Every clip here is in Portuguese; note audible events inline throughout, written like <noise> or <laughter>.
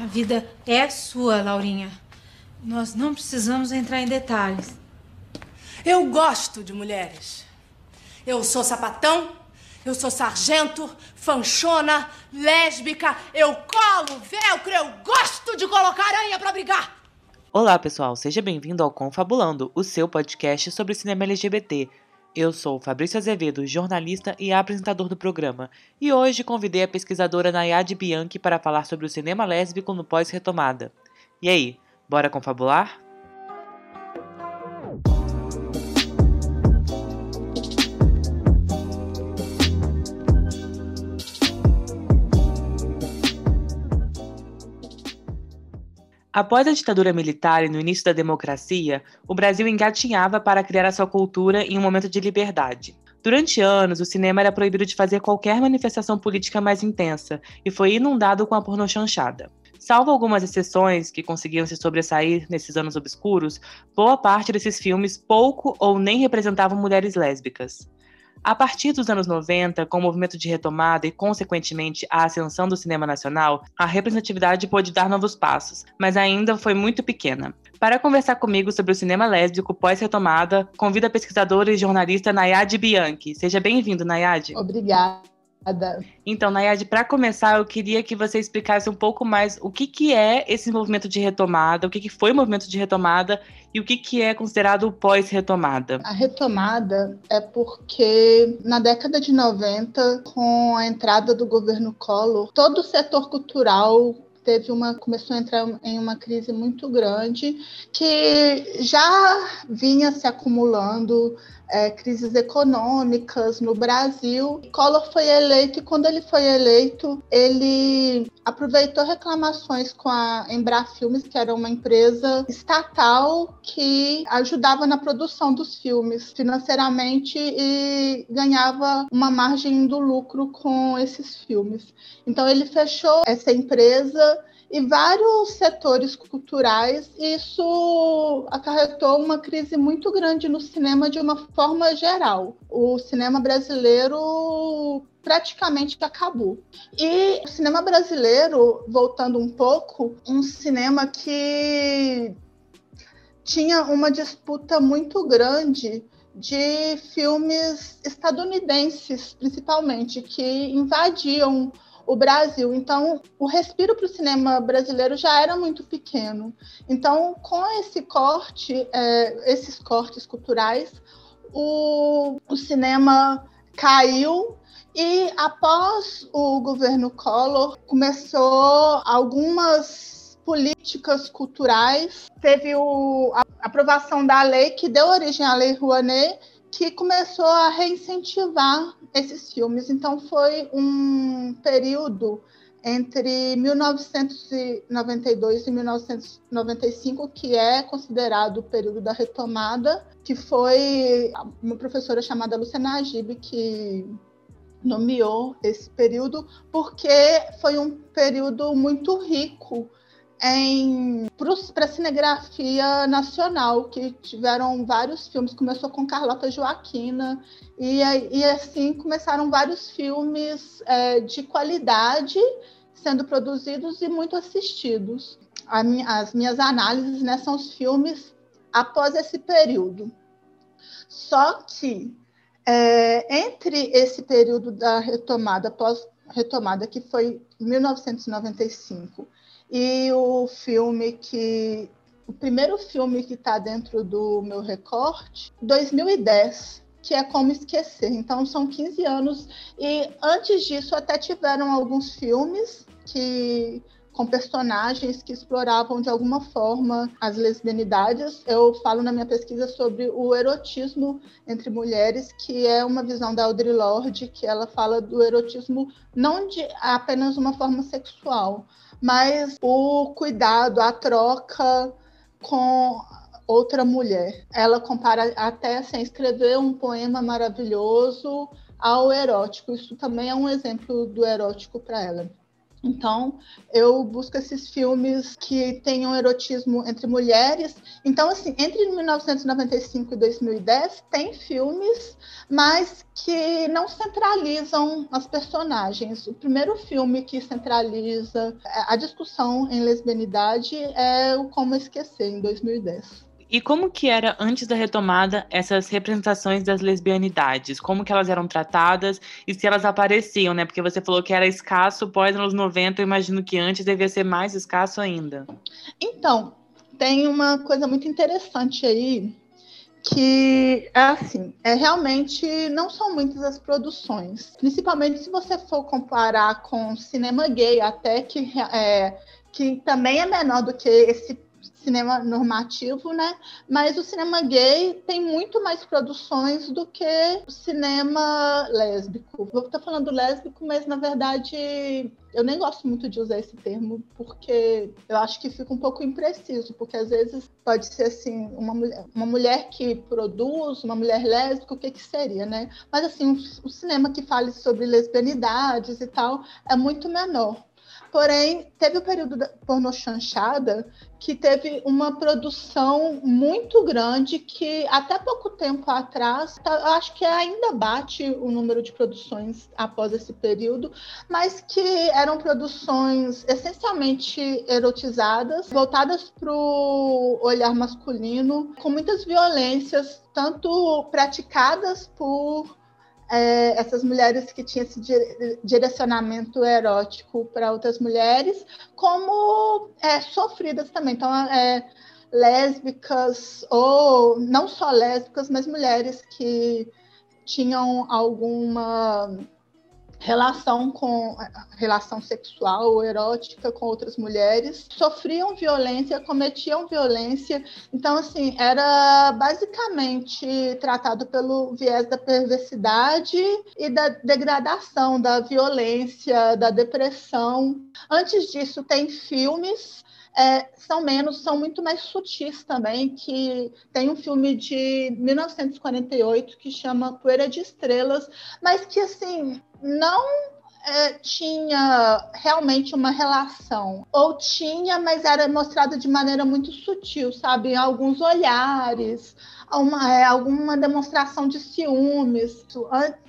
A vida é sua, Laurinha. Nós não precisamos entrar em detalhes. Eu gosto de mulheres. Eu sou sapatão, eu sou sargento, fanchona, lésbica, eu colo, velcro, eu gosto de colocar aranha pra brigar. Olá, pessoal, seja bem-vindo ao Confabulando, o seu podcast sobre cinema LGBT. Eu sou Fabrício Azevedo, jornalista e apresentador do programa, e hoje convidei a pesquisadora Nayade Bianchi para falar sobre o cinema lésbico no pós-retomada. E aí, bora confabular? Após a ditadura militar e no início da democracia, o Brasil engatinhava para criar a sua cultura em um momento de liberdade. Durante anos, o cinema era proibido de fazer qualquer manifestação política mais intensa e foi inundado com a pornochanchada. Salvo algumas exceções que conseguiam se sobressair nesses anos obscuros, boa parte desses filmes pouco ou nem representavam mulheres lésbicas. A partir dos anos 90, com o movimento de retomada e, consequentemente, a ascensão do cinema nacional, a representatividade pôde dar novos passos, mas ainda foi muito pequena. Para conversar comigo sobre o cinema lésbico pós-retomada, convido a pesquisadora e jornalista Nayade Bianchi. Seja bem-vindo, Nayade. Obrigada. Então, Nayade, para começar, eu queria que você explicasse um pouco mais o que, que é esse movimento de retomada, o que, que foi o movimento de retomada e o que, que é considerado pós-retomada. A retomada é porque na década de 90, com a entrada do governo Collor, todo o setor cultural teve uma começou a entrar em uma crise muito grande que já vinha se acumulando é, crises econômicas no Brasil. Collor foi eleito e quando ele foi eleito, ele aproveitou reclamações com a Embrafilmes, que era uma empresa estatal que ajudava na produção dos filmes financeiramente e ganhava uma margem do lucro com esses filmes. Então ele fechou essa empresa e vários setores culturais, isso acarretou uma crise muito grande no cinema de uma forma geral. O cinema brasileiro praticamente acabou. E o cinema brasileiro, voltando um pouco, um cinema que tinha uma disputa muito grande de filmes estadunidenses, principalmente, que invadiam o Brasil. Então, o respiro para o cinema brasileiro já era muito pequeno. Então, com esse corte, é, esses cortes culturais, o, o cinema caiu e após o governo Collor começou algumas políticas culturais. Teve o, a aprovação da lei que deu origem à Lei Rouanet que começou a reincentivar esses filmes. Então, foi um período entre 1992 e 1995, que é considerado o período da retomada, que foi uma professora chamada Luciana Agib que nomeou esse período, porque foi um período muito rico para a cinegrafia nacional, que tiveram vários filmes. Começou com Carlota Joaquina, e, e assim começaram vários filmes é, de qualidade sendo produzidos e muito assistidos. as minhas análises né, são os filmes após esse período. Só que é, entre esse período da retomada, pós-retomada, que foi 1995, e o filme que. O primeiro filme que está dentro do meu recorte, 2010, que é Como Esquecer. Então, são 15 anos. E antes disso, até tiveram alguns filmes que com personagens que exploravam de alguma forma as lesbianidades. Eu falo na minha pesquisa sobre o erotismo entre mulheres, que é uma visão da Audre Lorde, que ela fala do erotismo não de apenas uma forma sexual, mas o cuidado, a troca com outra mulher. Ela compara até sem escrever um poema maravilhoso ao erótico. Isso também é um exemplo do erótico para ela. Então, eu busco esses filmes que tenham erotismo entre mulheres. Então, assim, entre 1995 e 2010, tem filmes, mas que não centralizam as personagens. O primeiro filme que centraliza a discussão em lesbianidade é o Como Esquecer, em 2010. E como que era antes da retomada essas representações das lesbianidades? Como que elas eram tratadas e se elas apareciam, né? Porque você falou que era escasso pós anos 90, eu imagino que antes devia ser mais escasso ainda. Então, tem uma coisa muito interessante aí que é assim, é realmente não são muitas as produções, principalmente se você for comparar com cinema gay, até que é, que também é menor do que esse cinema normativo, né? Mas o cinema gay tem muito mais produções do que o cinema lésbico. Vou estar falando lésbico, mas na verdade eu nem gosto muito de usar esse termo porque eu acho que fica um pouco impreciso, porque às vezes pode ser assim, uma mulher, uma mulher que produz, uma mulher lésbica, o que que seria, né? Mas assim, o, o cinema que fale sobre lesbianidades e tal é muito menor. Porém, teve o período da pornô chanchada que teve uma produção muito grande que até pouco tempo atrás, tá, acho que ainda bate o número de produções após esse período, mas que eram produções essencialmente erotizadas, voltadas para o olhar masculino, com muitas violências, tanto praticadas por é, essas mulheres que tinham esse direcionamento erótico para outras mulheres, como é, sofridas também. Então, é, lésbicas, ou não só lésbicas, mas mulheres que tinham alguma relação com relação sexual ou erótica com outras mulheres, sofriam violência, cometiam violência. Então, assim, era basicamente tratado pelo viés da perversidade e da degradação, da violência, da depressão. Antes disso, tem filmes é, são menos, são muito mais sutis também, que tem um filme de 1948 que chama Poeira de Estrelas, mas que, assim, não é, tinha realmente uma relação. Ou tinha, mas era mostrada de maneira muito sutil, sabe? Em alguns olhares, uma, é, alguma demonstração de ciúmes.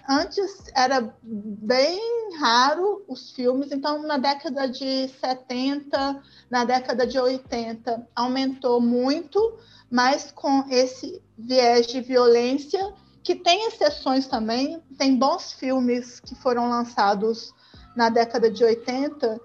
Antes era bem raro os filmes, então na década de 70, na década de 80, aumentou muito, mas com esse viés de violência que tem exceções também, tem bons filmes que foram lançados na década de 80.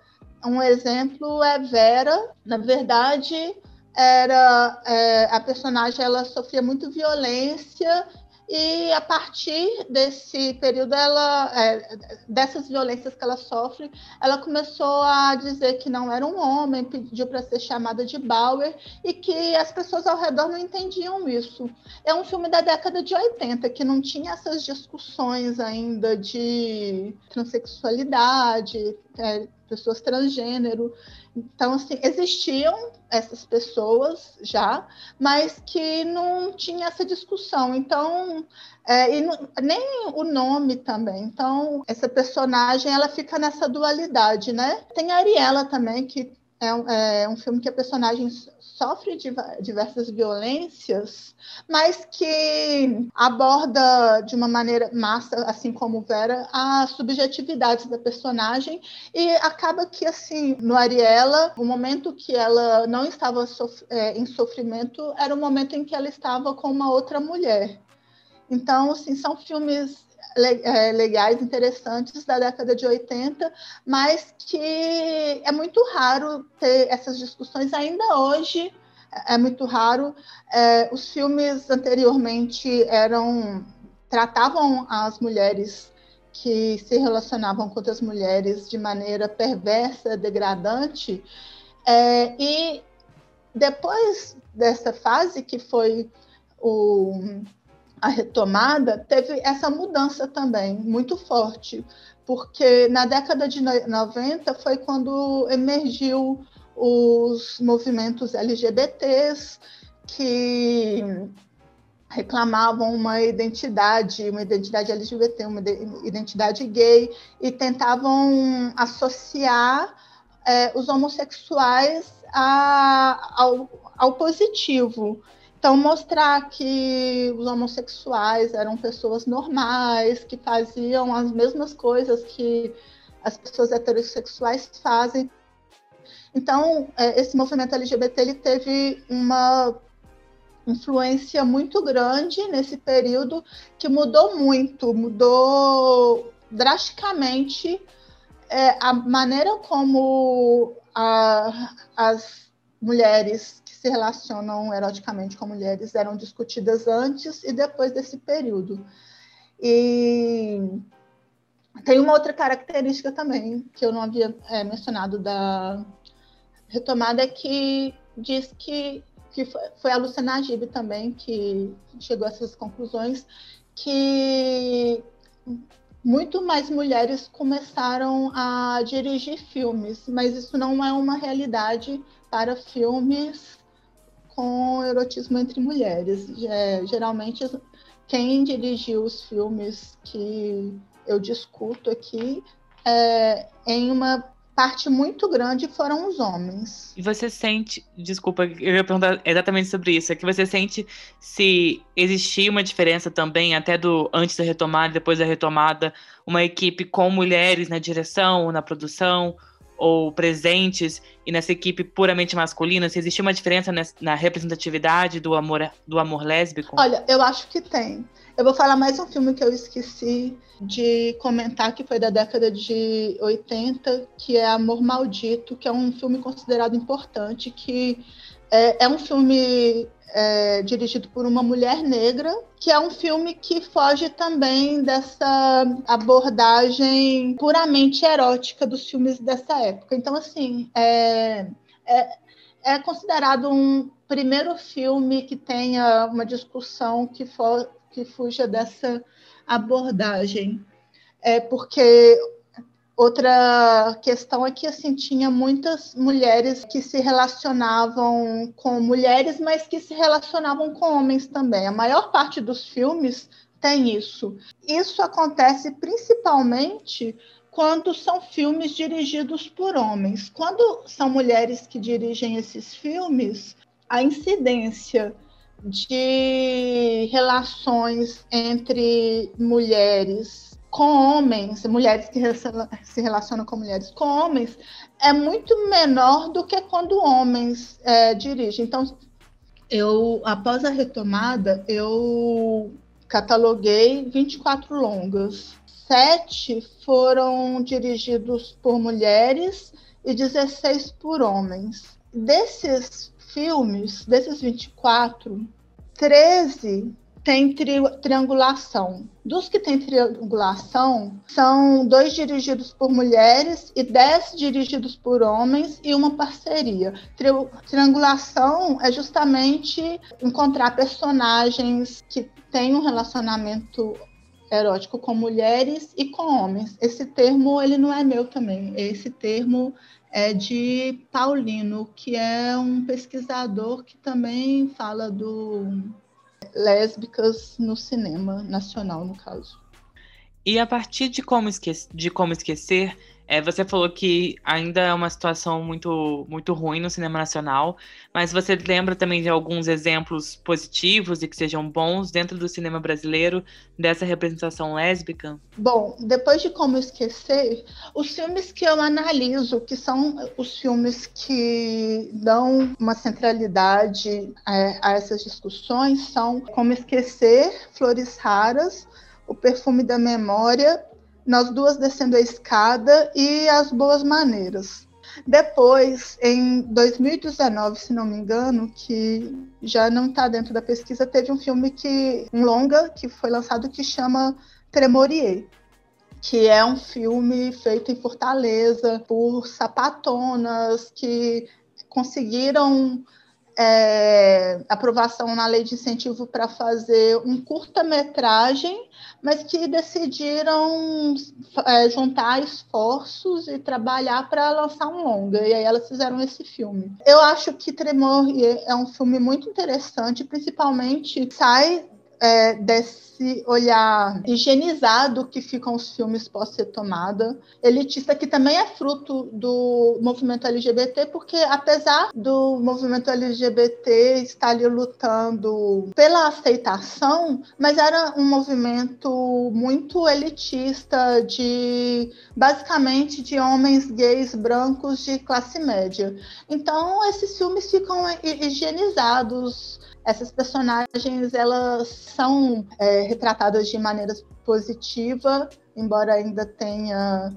Um exemplo é Vera. Na verdade, era é, a personagem ela sofria muito violência e a partir desse período, ela, é, dessas violências que ela sofre, ela começou a dizer que não era um homem, pediu para ser chamada de Bauer e que as pessoas ao redor não entendiam isso. É um filme da década de 80 que não tinha essas discussões ainda de transexualidade, é, pessoas transgênero. Então, assim, existiam essas pessoas já, mas que não tinha essa discussão. Então, é, e nem o nome também. Então, essa personagem, ela fica nessa dualidade, né? Tem a Ariela também, que é um, é um filme que a personagem sofre diversas violências, mas que aborda de uma maneira massa, assim como Vera, a subjetividade da personagem e acaba que assim no Ariela, o momento que ela não estava sof é, em sofrimento era o momento em que ela estava com uma outra mulher. Então, assim, são filmes legais, interessantes da década de 80, mas que é muito raro ter essas discussões ainda hoje. É muito raro. É, os filmes anteriormente eram tratavam as mulheres que se relacionavam com outras mulheres de maneira perversa, degradante, é, e depois dessa fase que foi o a retomada, teve essa mudança também, muito forte, porque na década de 90 foi quando emergiu os movimentos LGBTs, que reclamavam uma identidade, uma identidade LGBT, uma identidade gay, e tentavam associar é, os homossexuais a, ao, ao positivo. Então, mostrar que os homossexuais eram pessoas normais, que faziam as mesmas coisas que as pessoas heterossexuais fazem. Então, é, esse movimento LGBT ele teve uma influência muito grande nesse período que mudou muito, mudou drasticamente é, a maneira como a, as mulheres que se relacionam eroticamente com mulheres eram discutidas antes e depois desse período. E tem uma outra característica também que eu não havia é, mencionado da retomada é que diz que que foi a Luciana Gibe também que chegou a essas conclusões, que muito mais mulheres começaram a dirigir filmes, mas isso não é uma realidade para filmes com erotismo entre mulheres. É, geralmente, quem dirigiu os filmes que eu discuto aqui é em uma parte muito grande foram os homens. E você sente, desculpa, eu ia perguntar exatamente sobre isso, é que você sente se existia uma diferença também, até do antes da retomada e depois da retomada, uma equipe com mulheres na direção, na produção, ou presentes, e nessa equipe puramente masculina, se existia uma diferença na representatividade do amor, do amor lésbico? Olha, eu acho que tem. Eu vou falar mais um filme que eu esqueci de comentar, que foi da década de 80, que é Amor Maldito, que é um filme considerado importante, que é, é um filme é, dirigido por uma mulher negra, que é um filme que foge também dessa abordagem puramente erótica dos filmes dessa época. Então, assim, é, é, é considerado um primeiro filme que tenha uma discussão que for que fuja dessa abordagem. É porque outra questão é que assim tinha muitas mulheres que se relacionavam com mulheres, mas que se relacionavam com homens também. A maior parte dos filmes tem isso. Isso acontece principalmente quando são filmes dirigidos por homens. Quando são mulheres que dirigem esses filmes, a incidência de relações entre mulheres com homens, mulheres que se relacionam com mulheres com homens, é muito menor do que quando homens é, dirigem. Então, eu, após a retomada, eu cataloguei 24 longas. Sete foram dirigidos por mulheres e 16 por homens. Desses filmes, desses 24, 13 tem tri triangulação. Dos que tem triangulação, são dois dirigidos por mulheres e dez dirigidos por homens e uma parceria. Tri triangulação é justamente encontrar personagens que têm um relacionamento erótico com mulheres e com homens. Esse termo ele não é meu também. Esse termo é de Paulino, que é um pesquisador que também fala do lésbicas no cinema nacional, no caso. E a partir de Como, Esque de Como Esquecer, é, você falou que ainda é uma situação muito, muito ruim no cinema nacional, mas você lembra também de alguns exemplos positivos e que sejam bons dentro do cinema brasileiro dessa representação lésbica? Bom, depois de Como Esquecer, os filmes que eu analiso, que são os filmes que dão uma centralidade é, a essas discussões, são Como Esquecer, Flores Raras, O Perfume da Memória nós duas descendo a escada e as boas maneiras. Depois, em 2019, se não me engano, que já não está dentro da pesquisa, teve um filme que um longa que foi lançado que chama Tremorier, que é um filme feito em Fortaleza por sapatonas que conseguiram é, aprovação na lei de incentivo para fazer um curta-metragem, mas que decidiram é, juntar esforços e trabalhar para lançar um longa. E aí elas fizeram esse filme. Eu acho que Tremor é um filme muito interessante, principalmente sai é, desse olhar higienizado que ficam os filmes pós-retomada, elitista, que também é fruto do movimento LGBT, porque apesar do movimento LGBT estar ali lutando pela aceitação, mas era um movimento muito elitista de basicamente de homens gays brancos de classe média. Então esses filmes ficam higienizados essas personagens elas são é, retratadas de maneira positiva, embora ainda tenha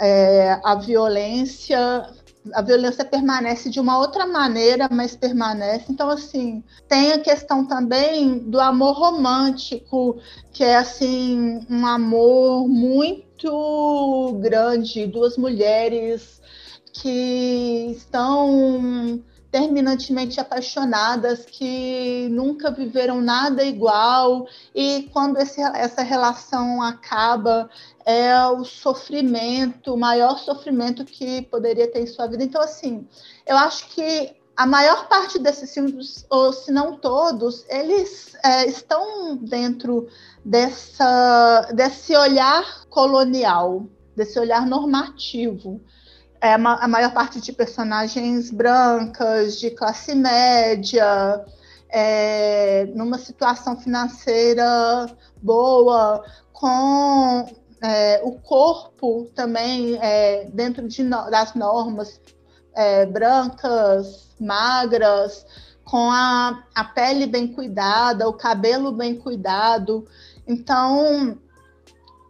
é, a violência. A violência permanece de uma outra maneira, mas permanece. Então, assim, tem a questão também do amor romântico, que é assim um amor muito grande, duas mulheres que estão terminantemente apaixonadas, que nunca viveram nada igual, e quando esse, essa relação acaba, é o sofrimento, o maior sofrimento que poderia ter em sua vida. Então, assim, eu acho que a maior parte desses filmes, ou se não todos, eles é, estão dentro dessa, desse olhar colonial, desse olhar normativo é, a maior parte de personagens brancas, de classe média, é, numa situação financeira boa, com é, o corpo também é, dentro de no, das normas é, brancas, magras, com a, a pele bem cuidada, o cabelo bem cuidado. Então,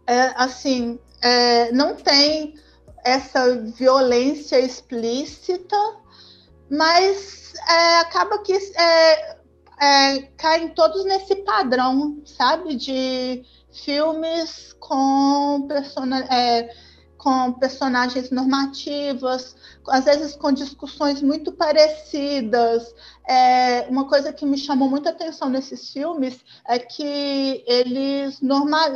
é, assim, é, não tem essa violência explícita, mas é, acaba que é, é, caem todos nesse padrão, sabe? De filmes com, é, com personagens normativas, às vezes com discussões muito parecidas. É, uma coisa que me chamou muita atenção nesses filmes é que eles normal,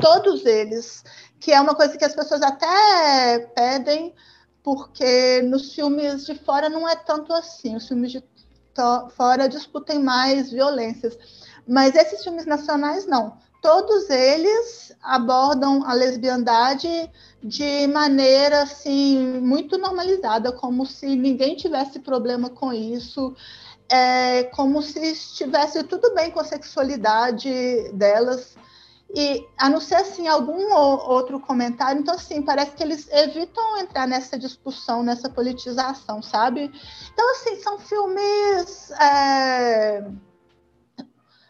todos eles que é uma coisa que as pessoas até pedem, porque nos filmes de fora não é tanto assim. Os filmes de fora discutem mais violências. Mas esses filmes nacionais, não. Todos eles abordam a lesbiandade de maneira assim muito normalizada, como se ninguém tivesse problema com isso, é, como se estivesse tudo bem com a sexualidade delas. E a não ser assim algum outro comentário, então assim, parece que eles evitam entrar nessa discussão, nessa politização, sabe? Então, assim, são filmes é,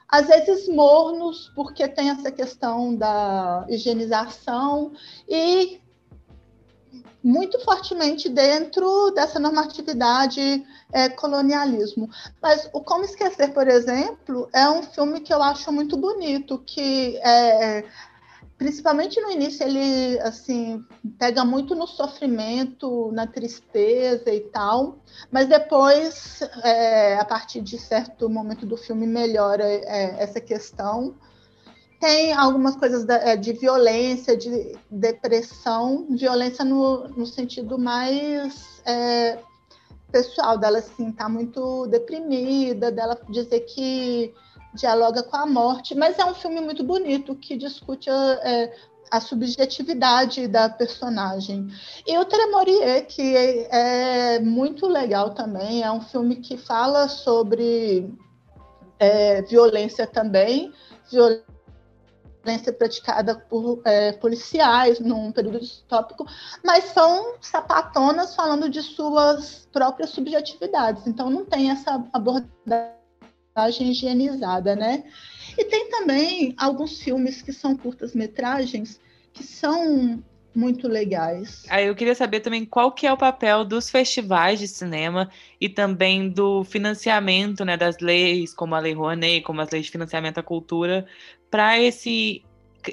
às vezes mornos, porque tem essa questão da higienização e muito fortemente dentro dessa normatividade é, colonialismo. Mas o Como Esquecer, por exemplo, é um filme que eu acho muito bonito, que é, principalmente no início ele assim pega muito no sofrimento, na tristeza e tal, mas depois, é, a partir de certo momento do filme, melhora é, essa questão tem algumas coisas é, de violência, de depressão, violência no, no sentido mais é, pessoal, dela assim, tá muito deprimida, dela dizer que dialoga com a morte, mas é um filme muito bonito que discute é, a subjetividade da personagem. E o Tremorier, que é, é muito legal também, é um filme que fala sobre é, violência também, violência violência praticada por é, policiais num período distópico, mas são sapatonas falando de suas próprias subjetividades. Então não tem essa abordagem higienizada, né? E tem também alguns filmes que são curtas-metragens que são muito legais. Aí eu queria saber também qual que é o papel dos festivais de cinema e também do financiamento, né, das leis, como a Lei Rouanet, como as leis de financiamento à cultura, para esse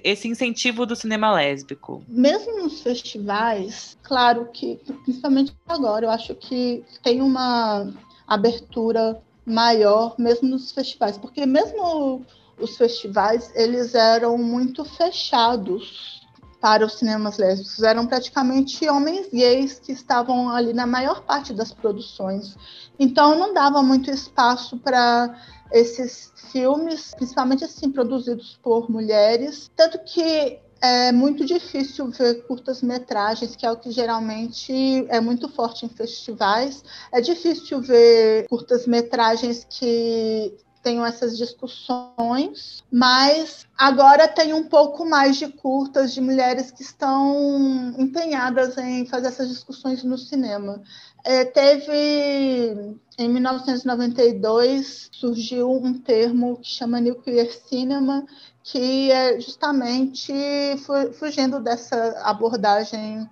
esse incentivo do cinema lésbico? Mesmo nos festivais, claro que, principalmente agora, eu acho que tem uma abertura maior, mesmo nos festivais, porque mesmo os festivais, eles eram muito fechados para os cinemas lésbicos. Eram praticamente homens gays que estavam ali na maior parte das produções. Então não dava muito espaço para esses filmes, principalmente assim produzidos por mulheres, tanto que é muito difícil ver curtas-metragens, que é o que geralmente é muito forte em festivais. É difícil ver curtas-metragens que tenham essas discussões, mas agora tem um pouco mais de curtas de mulheres que estão empenhadas em fazer essas discussões no cinema. É, teve em 1992 surgiu um termo que chama nuclear cinema, que é justamente fugindo dessa abordagem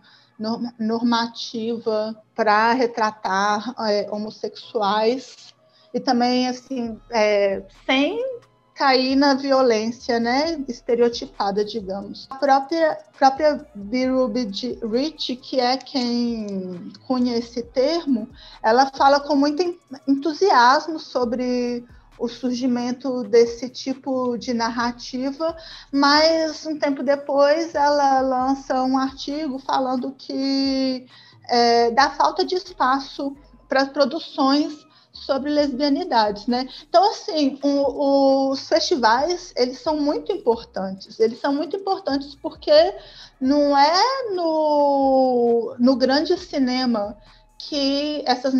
normativa para retratar é, homossexuais e também assim é, sem cair na violência, né, estereotipada, digamos. A própria própria Birubi Rich, que é quem cunha esse termo, ela fala com muito entusiasmo sobre o surgimento desse tipo de narrativa, mas um tempo depois ela lança um artigo falando que é, dá falta de espaço para produções sobre lesbianidades, né? Então, assim, o, os festivais, eles são muito importantes. Eles são muito importantes porque não é no, no grande cinema que essas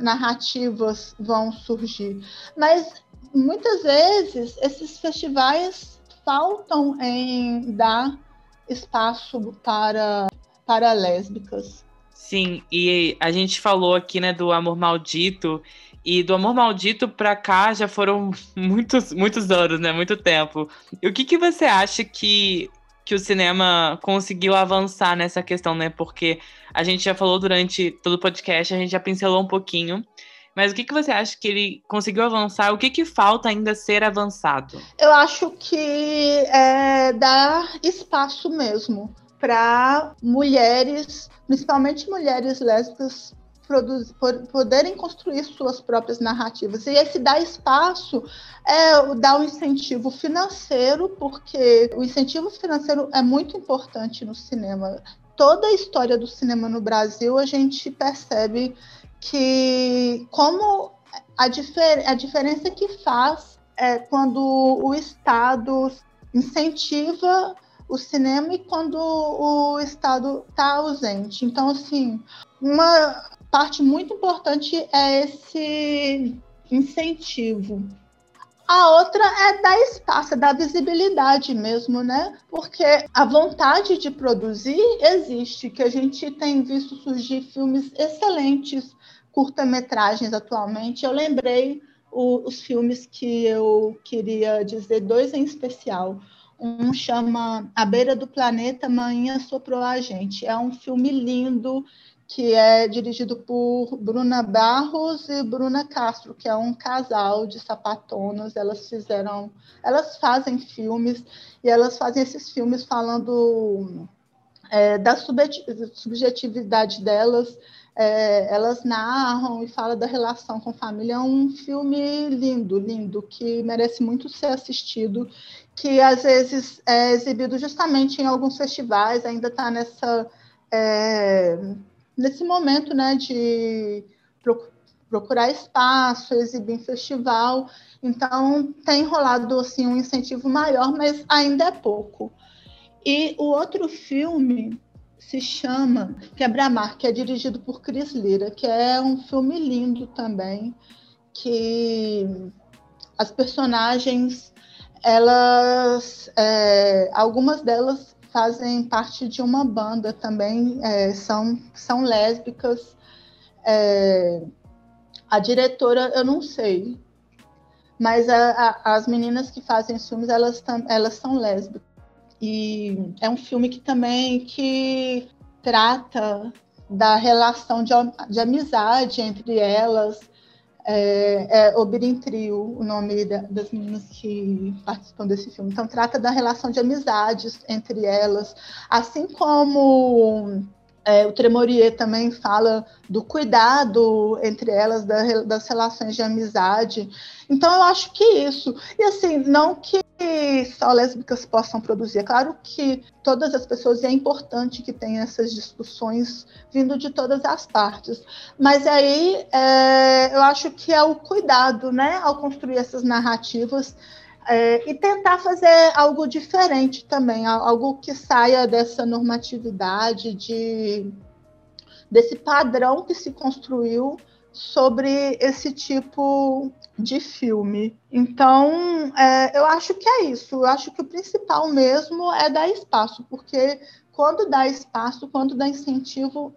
narrativas vão surgir. Mas, muitas vezes, esses festivais faltam em dar espaço para, para lésbicas. Sim, e a gente falou aqui, né, do Amor Maldito, e do Amor Maldito pra cá já foram <laughs> muitos, muitos anos, né? Muito tempo. E o que, que você acha que, que o cinema conseguiu avançar nessa questão, né? Porque a gente já falou durante todo o podcast, a gente já pincelou um pouquinho. Mas o que, que você acha que ele conseguiu avançar? O que, que falta ainda ser avançado? Eu acho que é dar espaço mesmo para mulheres, principalmente mulheres lésbicas, produzir, poderem construir suas próprias narrativas. E esse dar espaço é dar um incentivo financeiro, porque o incentivo financeiro é muito importante no cinema. Toda a história do cinema no Brasil, a gente percebe que como a, difer a diferença que faz é quando o Estado incentiva o cinema e quando o Estado está ausente. Então, assim, uma parte muito importante é esse incentivo. A outra é dar espaço, é dar visibilidade mesmo, né? Porque a vontade de produzir existe, que a gente tem visto surgir filmes excelentes, curta-metragens atualmente. Eu lembrei o, os filmes que eu queria dizer, dois em especial. Um chama A Beira do Planeta, Manhã Soprou a Gente. É um filme lindo que é dirigido por Bruna Barros e Bruna Castro, que é um casal de sapatonas. Elas fizeram, elas fazem filmes e elas fazem esses filmes falando é, da subjetividade delas. É, elas narram e falam da relação com família. É um filme lindo, lindo, que merece muito ser assistido, que às vezes é exibido justamente em alguns festivais, ainda está nessa é, nesse momento né, de procurar espaço, exibir em festival. Então, tem rolado assim, um incentivo maior, mas ainda é pouco. E o outro filme se chama Quebra-Mar, que é dirigido por Cris Lira, que é um filme lindo também, que as personagens, elas, é, algumas delas fazem parte de uma banda também, é, são, são lésbicas. É, a diretora, eu não sei, mas a, a, as meninas que fazem filmes, elas, elas são lésbicas. E é um filme que também que trata da relação de, de amizade entre elas, é, é o nome da, das meninas que participam desse filme. Então, trata da relação de amizades entre elas, assim como É, o Tremorier também fala do cuidado entre elas, da, das relações de amizade. Então, eu acho que isso. E assim, não que só lésbicas possam produzir. É claro que todas as pessoas, e é importante que tenha essas discussões vindo de todas as partes. Mas aí, é, eu acho que é o cuidado, né, ao construir essas narrativas. É, e tentar fazer algo diferente também, algo que saia dessa normatividade de desse padrão que se construiu sobre esse tipo de filme. Então, é, eu acho que é isso. Eu acho que o principal mesmo é dar espaço, porque quando dá espaço, quando dá incentivo,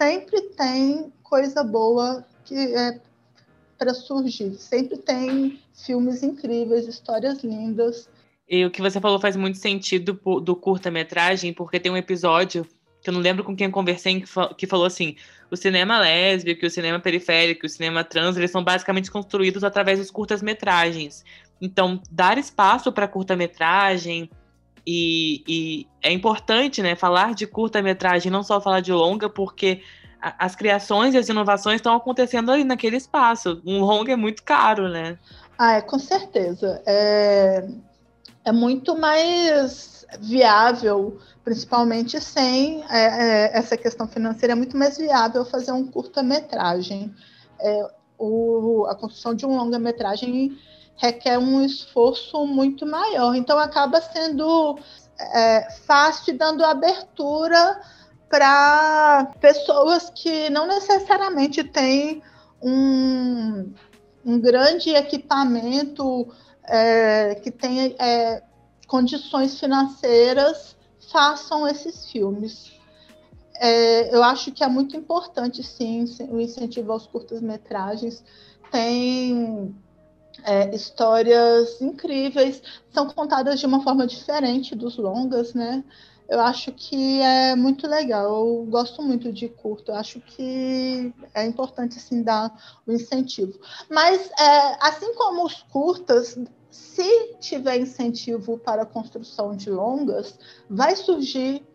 sempre tem coisa boa que é para surgir. Sempre tem filmes incríveis, histórias lindas. E o que você falou faz muito sentido do curta-metragem, porque tem um episódio que eu não lembro com quem conversei, que falou assim: o cinema lésbico, o cinema periférico, o cinema trans, eles são basicamente construídos através dos curtas-metragens. Então, dar espaço para curta-metragem e, e, é importante, né, falar de curta-metragem, não só falar de longa, porque as criações e as inovações estão acontecendo ali naquele espaço. Um longa é muito caro, né? Ah, é, com certeza. É, é muito mais viável principalmente sem é, é, essa questão financeira, é muito mais viável fazer um curta-metragem. É, a construção de um longa-metragem requer um esforço muito maior, então acaba sendo é, fácil dando abertura para pessoas que não necessariamente têm um, um grande equipamento, é, que tem é, condições financeiras façam esses filmes. É, eu acho que é muito importante, sim, o incentivo aos curtas-metragens. Tem é, histórias incríveis, são contadas de uma forma diferente dos longas, né? Eu acho que é muito legal, eu gosto muito de curto, eu acho que é importante, assim, dar o incentivo. Mas, é, assim como os curtas, se tiver incentivo para a construção de longas, vai surgir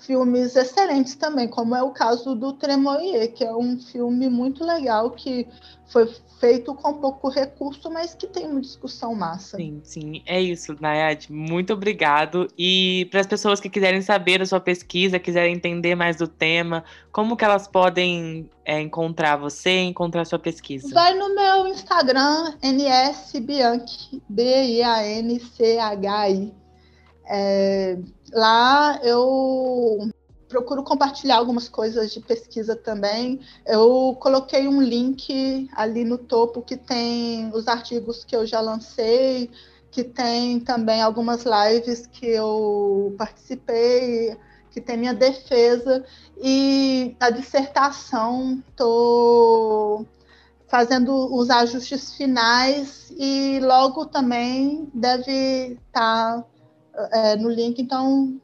filmes excelentes também, como é o caso do Tremoyer, que é um filme muito legal que foi feito com pouco recurso, mas que tem uma discussão massa. Sim, sim, é isso, Nayad. Muito obrigado. E para as pessoas que quiserem saber da sua pesquisa, quiserem entender mais do tema, como que elas podem é, encontrar você, encontrar sua pesquisa? Vai no meu Instagram, nsbianchi, B-I-A-N-C-H-I. É, lá eu procuro compartilhar algumas coisas de pesquisa também. Eu coloquei um link ali no topo que tem os artigos que eu já lancei, que tem também algumas lives que eu participei, que tem minha defesa e a dissertação tô fazendo os ajustes finais e logo também deve estar tá, é, no link, então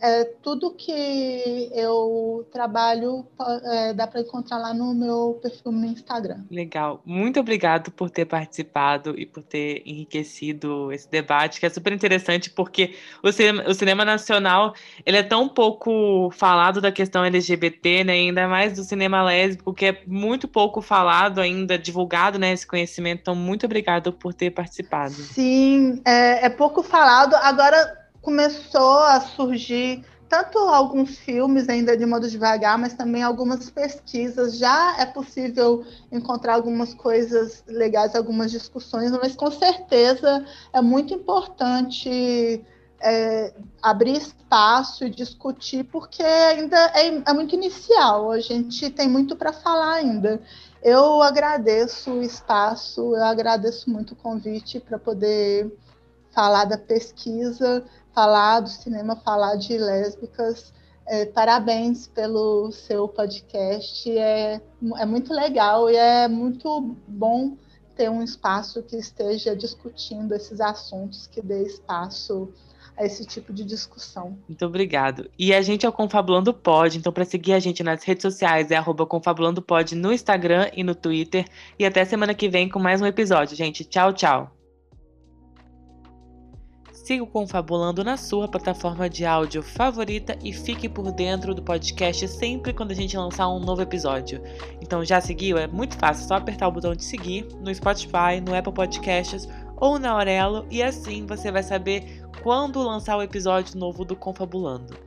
é, tudo que eu trabalho é, dá para encontrar lá no meu perfil no Instagram. Legal. Muito obrigado por ter participado e por ter enriquecido esse debate, que é super interessante, porque o cinema, o cinema nacional ele é tão pouco falado da questão LGBT, né? Ainda mais do cinema lésbico, que é muito pouco falado ainda, divulgado, né? Esse conhecimento. Então, muito obrigado por ter participado. Sim, é, é pouco falado. Agora começou a surgir tanto alguns filmes ainda de modo devagar, mas também algumas pesquisas. Já é possível encontrar algumas coisas legais, algumas discussões, mas com certeza é muito importante é, abrir espaço e discutir, porque ainda é, é muito inicial, a gente tem muito para falar ainda. Eu agradeço o espaço, eu agradeço muito o convite para poder falar da pesquisa, falar do cinema, falar de lésbicas. É, parabéns pelo seu podcast. É, é muito legal e é muito bom ter um espaço que esteja discutindo esses assuntos, que dê espaço a esse tipo de discussão. Muito obrigado. E a gente é o Confabulando Pod, então para seguir a gente nas redes sociais é arroba Confabulando Pod no Instagram e no Twitter. E até semana que vem com mais um episódio, gente. Tchau, tchau. Siga o Confabulando na sua plataforma de áudio favorita e fique por dentro do podcast sempre quando a gente lançar um novo episódio. Então já seguiu? É muito fácil, é só apertar o botão de seguir no Spotify, no Apple Podcasts ou na Aurelo e assim você vai saber quando lançar o episódio novo do Confabulando.